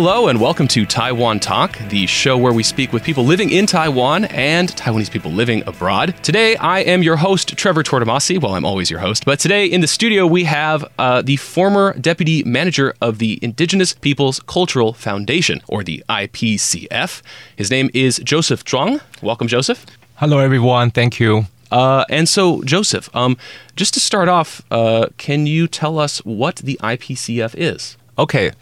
Hello and welcome to Taiwan Talk, the show where we speak with people living in Taiwan and Taiwanese people living abroad. Today, I am your host, Trevor Tortomasi. Well, I'm always your host, but today in the studio we have uh, the former deputy manager of the Indigenous Peoples Cultural Foundation, or the IPCF. His name is Joseph Zhuang. Welcome, Joseph. Hello, everyone. Thank you. Uh, and so, Joseph, um, just to start off, uh, can you tell us what the IPCF is? Okay.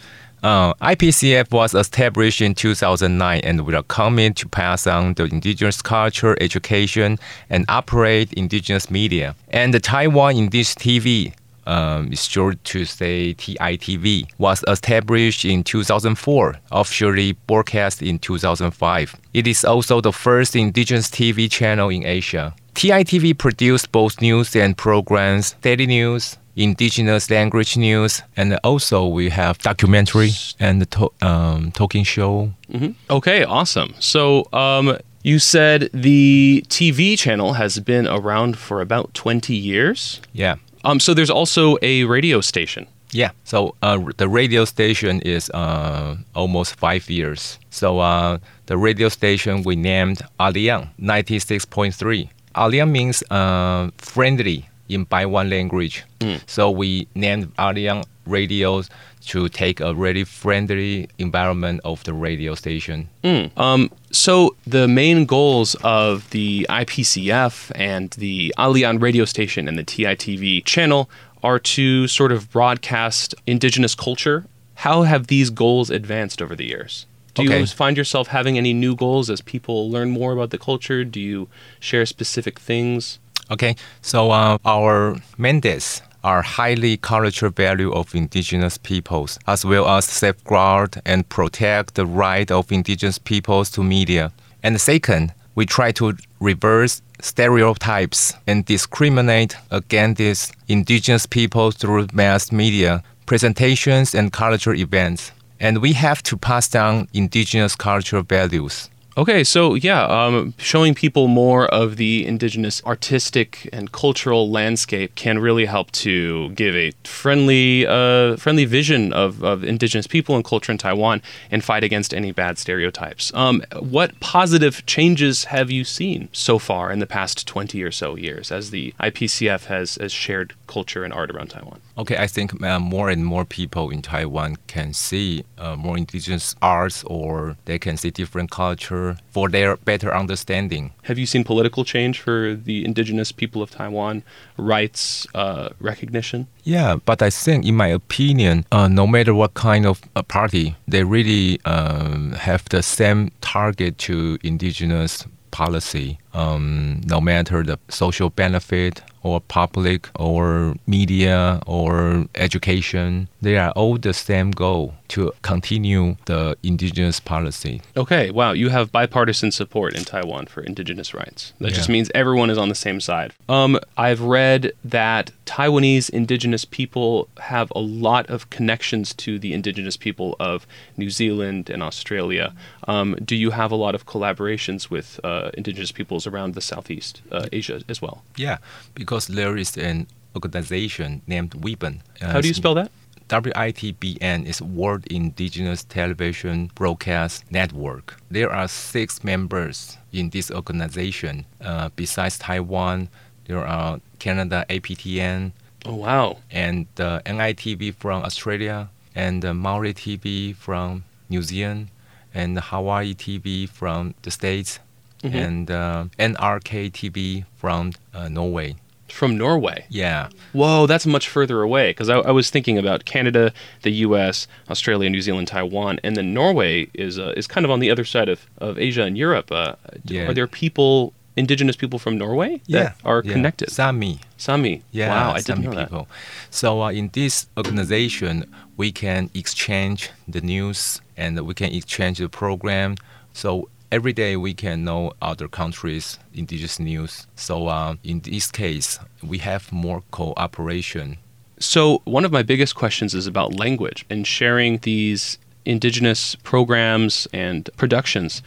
Uh, IPCF was established in 2009 and with a commitment to pass on the indigenous culture, education, and operate indigenous media. And the Taiwan Indigenous TV um, is short to say TITV, was established in 2004, officially broadcast in 2005. It is also the first indigenous TV channel in Asia. TITV produced both news and programs, daily news, indigenous language news, and also we have documentary and the to- um, talking show. Mm-hmm. Okay, awesome. So, um, you said the TV channel has been around for about 20 years. Yeah. Um, so there's also a radio station. Yeah. So uh, the radio station is uh, almost five years. So uh, the radio station we named Alian 96.3. Alian means uh, friendly in Paiwan language. Mm. So we named Alian radios to take a really friendly environment of the radio station. Mm. Um, so the main goals of the IPCF and the Alian radio station and the TITV channel are to sort of broadcast indigenous culture. How have these goals advanced over the years? Do okay. you find yourself having any new goals as people learn more about the culture? Do you share specific things? Okay, so uh, our mandates are highly cultural value of indigenous peoples, as well as safeguard and protect the right of indigenous peoples to media. And second, we try to reverse stereotypes and discriminate against indigenous peoples through mass media, presentations, and cultural events. And we have to pass down indigenous cultural values. Okay, so yeah, um, showing people more of the indigenous artistic and cultural landscape can really help to give a friendly, uh, friendly vision of, of indigenous people and culture in Taiwan and fight against any bad stereotypes. Um, what positive changes have you seen so far in the past 20 or so years as the IPCF has, has shared culture and art around Taiwan? Okay, I think uh, more and more people in Taiwan can see uh, more indigenous arts or they can see different culture for their better understanding. Have you seen political change for the indigenous people of Taiwan, rights uh, recognition? Yeah, but I think, in my opinion, uh, no matter what kind of uh, party, they really um, have the same target to indigenous policy, um, no matter the social benefit or public or media or education, they are all the same goal to continue the indigenous policy. Okay, wow, you have bipartisan support in Taiwan for indigenous rights. That yeah. just means everyone is on the same side. Um, I've read that Taiwanese indigenous people have a lot of connections to the indigenous people of New Zealand and Australia. Um, do you have a lot of collaborations with uh, indigenous peoples around the Southeast uh, Asia as well? Yeah, because there is an organization named WITBN. Uh, How do you spell that? WITBN is World Indigenous Television Broadcast Network. There are six members in this organization. Uh, besides Taiwan, there are Canada APTN. Oh wow! And uh, NITV from Australia, and uh, Maori TV from New Zealand, and Hawaii TV from the States, mm-hmm. and uh, NRK TV from uh, Norway. From Norway. Yeah. Whoa, that's much further away. Because I, I, was thinking about Canada, the U.S., Australia, New Zealand, Taiwan, and then Norway is uh, is kind of on the other side of, of Asia and Europe. Uh, yeah. Are there people, indigenous people from Norway, that yeah. are yeah. connected? Sami. Sami. Yeah. Wow, I Sami didn't know people. that. So uh, in this organization, we can exchange the news and we can exchange the program. So every day we can know other countries' indigenous news. So uh, in this case, we have more cooperation. So one of my biggest questions is about language and sharing these indigenous programs and productions.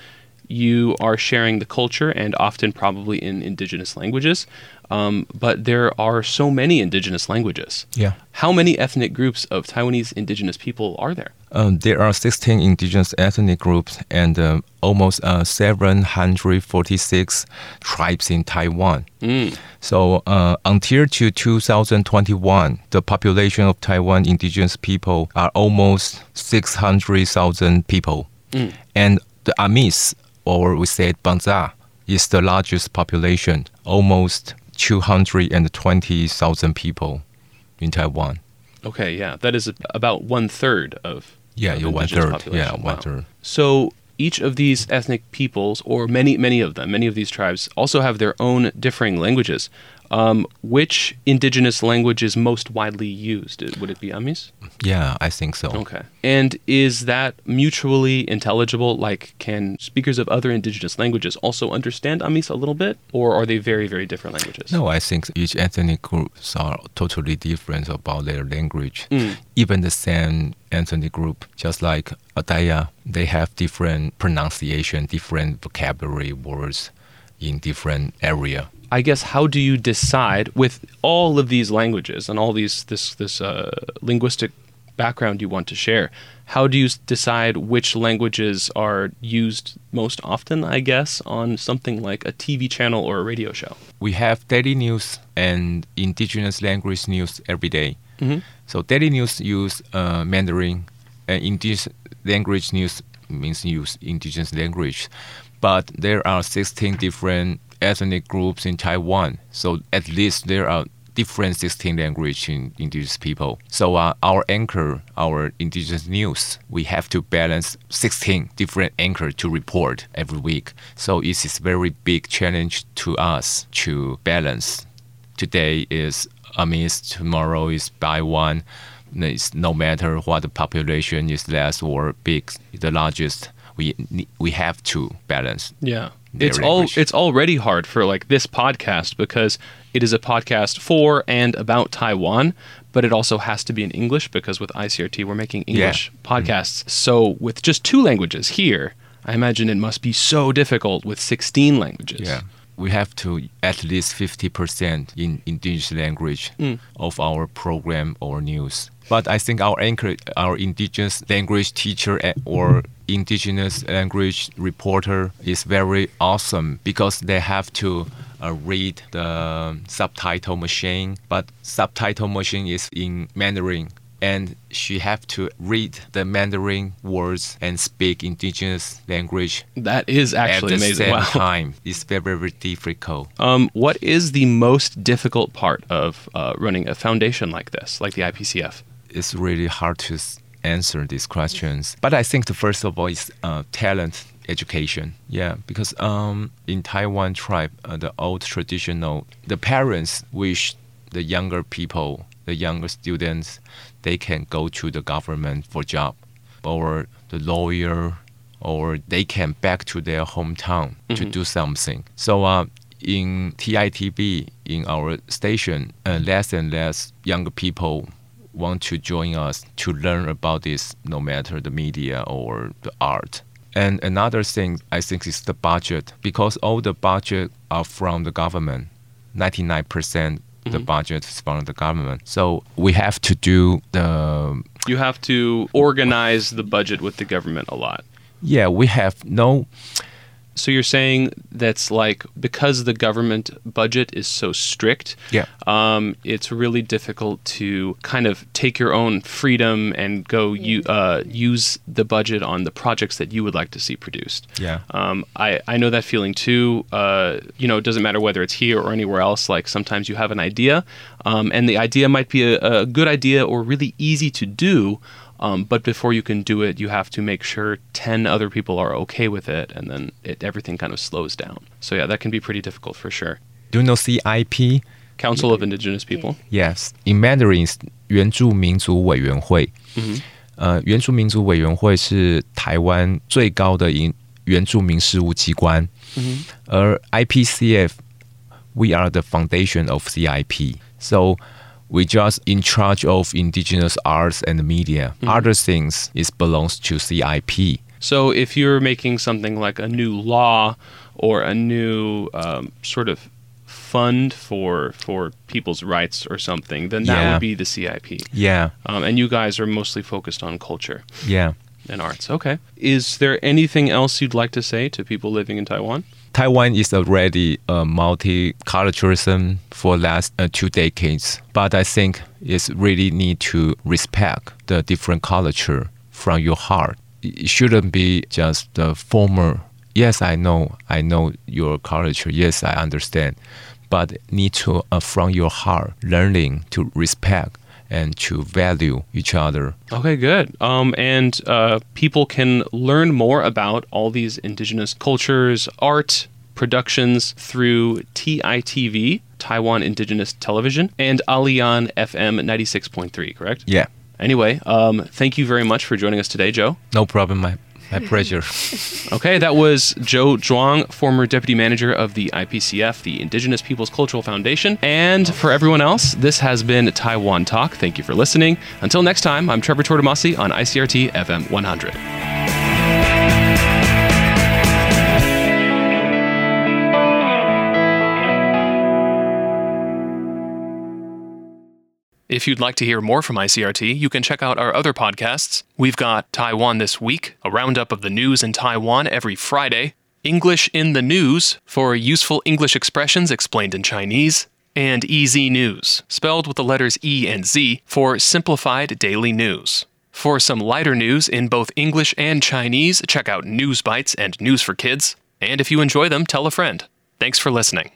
You are sharing the culture and often probably in indigenous languages. Um, but there are so many indigenous languages. Yeah. How many ethnic groups of Taiwanese indigenous people are there? Um, there are 16 indigenous ethnic groups and uh, almost uh, 746 tribes in Taiwan. So uh, until to 2021, the population of Taiwan indigenous people are almost 600,000 people. And the Amis, or we say Pangcah, is the largest population, almost 220,000 people in Taiwan. Okay, yeah, that is about one third of Yeah, you're one population. Yeah, one Wow. third. So each of these ethnic peoples, or many many of them, many of these tribes, also have their own differing languages. Um, which indigenous language is most widely used? Would it be Amis? Yeah, I think so. Okay. And is that mutually intelligible? Like, can speakers of other indigenous languages also understand Amis a little bit? Or are they very, very different languages? No, I think each ethnic groups are totally different about their language. Mm. Even the same ethnic group, just like Atayal, they have different pronunciation, different vocabulary words in different area. I guess how do you decide with all of these languages and all these this this uh, linguistic background you want to share? How do you decide which languages are used most often? I guess on something like a TV channel or a radio show. We have daily news and indigenous language news every day. Mhm. So daily news use uh, Mandarin, and indigenous language news means use indigenous language. But there are 16 different ethnic groups in Taiwan. So at least there are different 16 language in indigenous people. So uh, our anchor, our indigenous news, we have to balance 16 different anchor to report every week. So it is a very big challenge to us to balance today is Amis, tomorrow is one. It's no matter what the population is less or big, the largest, we we have to balance. Yeah. It's all it's already hard for like this podcast because it is a podcast for and about Taiwan, but it also has to be in English because with ICRT we're making English podcasts. So with just two languages here, I imagine it must be so difficult with 16 languages. Yeah. We have to at least 50% in indigenous language of our program or news. But I think our anchor, our indigenous language teacher or indigenous language reporter is very awesome because they have to uh, read the subtitle machine, but subtitle machine is in Mandarin and she have to read the Mandarin words and speak indigenous language That is actually at the amazing. same Wow. time. It's very, very difficult. Um, what is the most difficult part of uh, running a foundation like this, like the IPCF? It's really hard to answer these questions. But I think the first of all is uh, talent education. Yeah, because um, in Taiwan tribe, uh, the old traditional, the parents wish the younger people, the younger students, they can go to the government for job, or the lawyer, or they can back to their hometown to do something. So uh, in TITV, in our station, uh, less and less younger people want to join us to learn about this, no matter the media or the art. And another thing I think is the budget, because all the budget are from the government. 99% percent the mm-hmm. budget is from the government. So we have to do the You have to organize the budget with the government a lot. yeah, we have no So you're saying that's like because the government budget is so strict, Yeah. um, it's really difficult to kind of take your own freedom and go you, uh, use the budget on the projects that you would like to see produced. Yeah. Um, I, I know that feeling too. Uh, you know, it doesn't matter whether it's here or anywhere else. Like sometimes you have an idea, um, and the idea might be a, a good idea or really easy to do. Um, but before you can do it, you have to make sure 10 other people are okay with it, and then it, everything kind of slows down. So, yeah, that can be pretty difficult for sure. do you know CIP? Council of Indigenous People. Yes, in Mandarin is 原住民族委员会。呃，原住民族委员会是台湾最高的原原住民事务机关。而 IPCF we are the foundation of CIP. So we just in charge of indigenous arts and media. Other things is belongs to CIP. So if you're making something like a new law or a new um, sort of fund for for people's rights or something, then that Yeah. would be the CIP. Yeah, Um, and you guys are mostly focused on culture yeah. and arts. Okay. Is there anything else you'd like to say to people living in Taiwan? Taiwan is already a multiculturalism for last uh, two decades, but I think it's really need to respect the different culture from your heart. It shouldn't be just the former. Yes, I know, I know your culture. Yes, I understand, but need to uh, from your heart learning to respect and to value each other. Okay, good. Um, and uh, people can learn more about all these indigenous cultures, art, productions through TITV, Taiwan Indigenous Television, and Alian FM 96.3, correct? Yeah, Anyway, um, thank you very much for joining us today, Joe. no problem. My my pleasure. Okay, that was Joe Zhuang, former deputy manager of the IPCF, the Indigenous Peoples Cultural Foundation. And for everyone else, this has been Taiwan Talk. Thank you for listening. Until next time, I'm Trevor Tortomasi on ICRT FM 100. If you'd like to hear more from ICRT, you can check out our other podcasts. We've got Taiwan This Week, a roundup of the news in Taiwan every Friday, English in the News for useful English expressions explained in Chinese, and EZ News, spelled with the letters E and Z for simplified daily news. For some lighter news in both English and Chinese, check out News Bites and News for Kids. And if you enjoy them, tell a friend. Thanks for listening.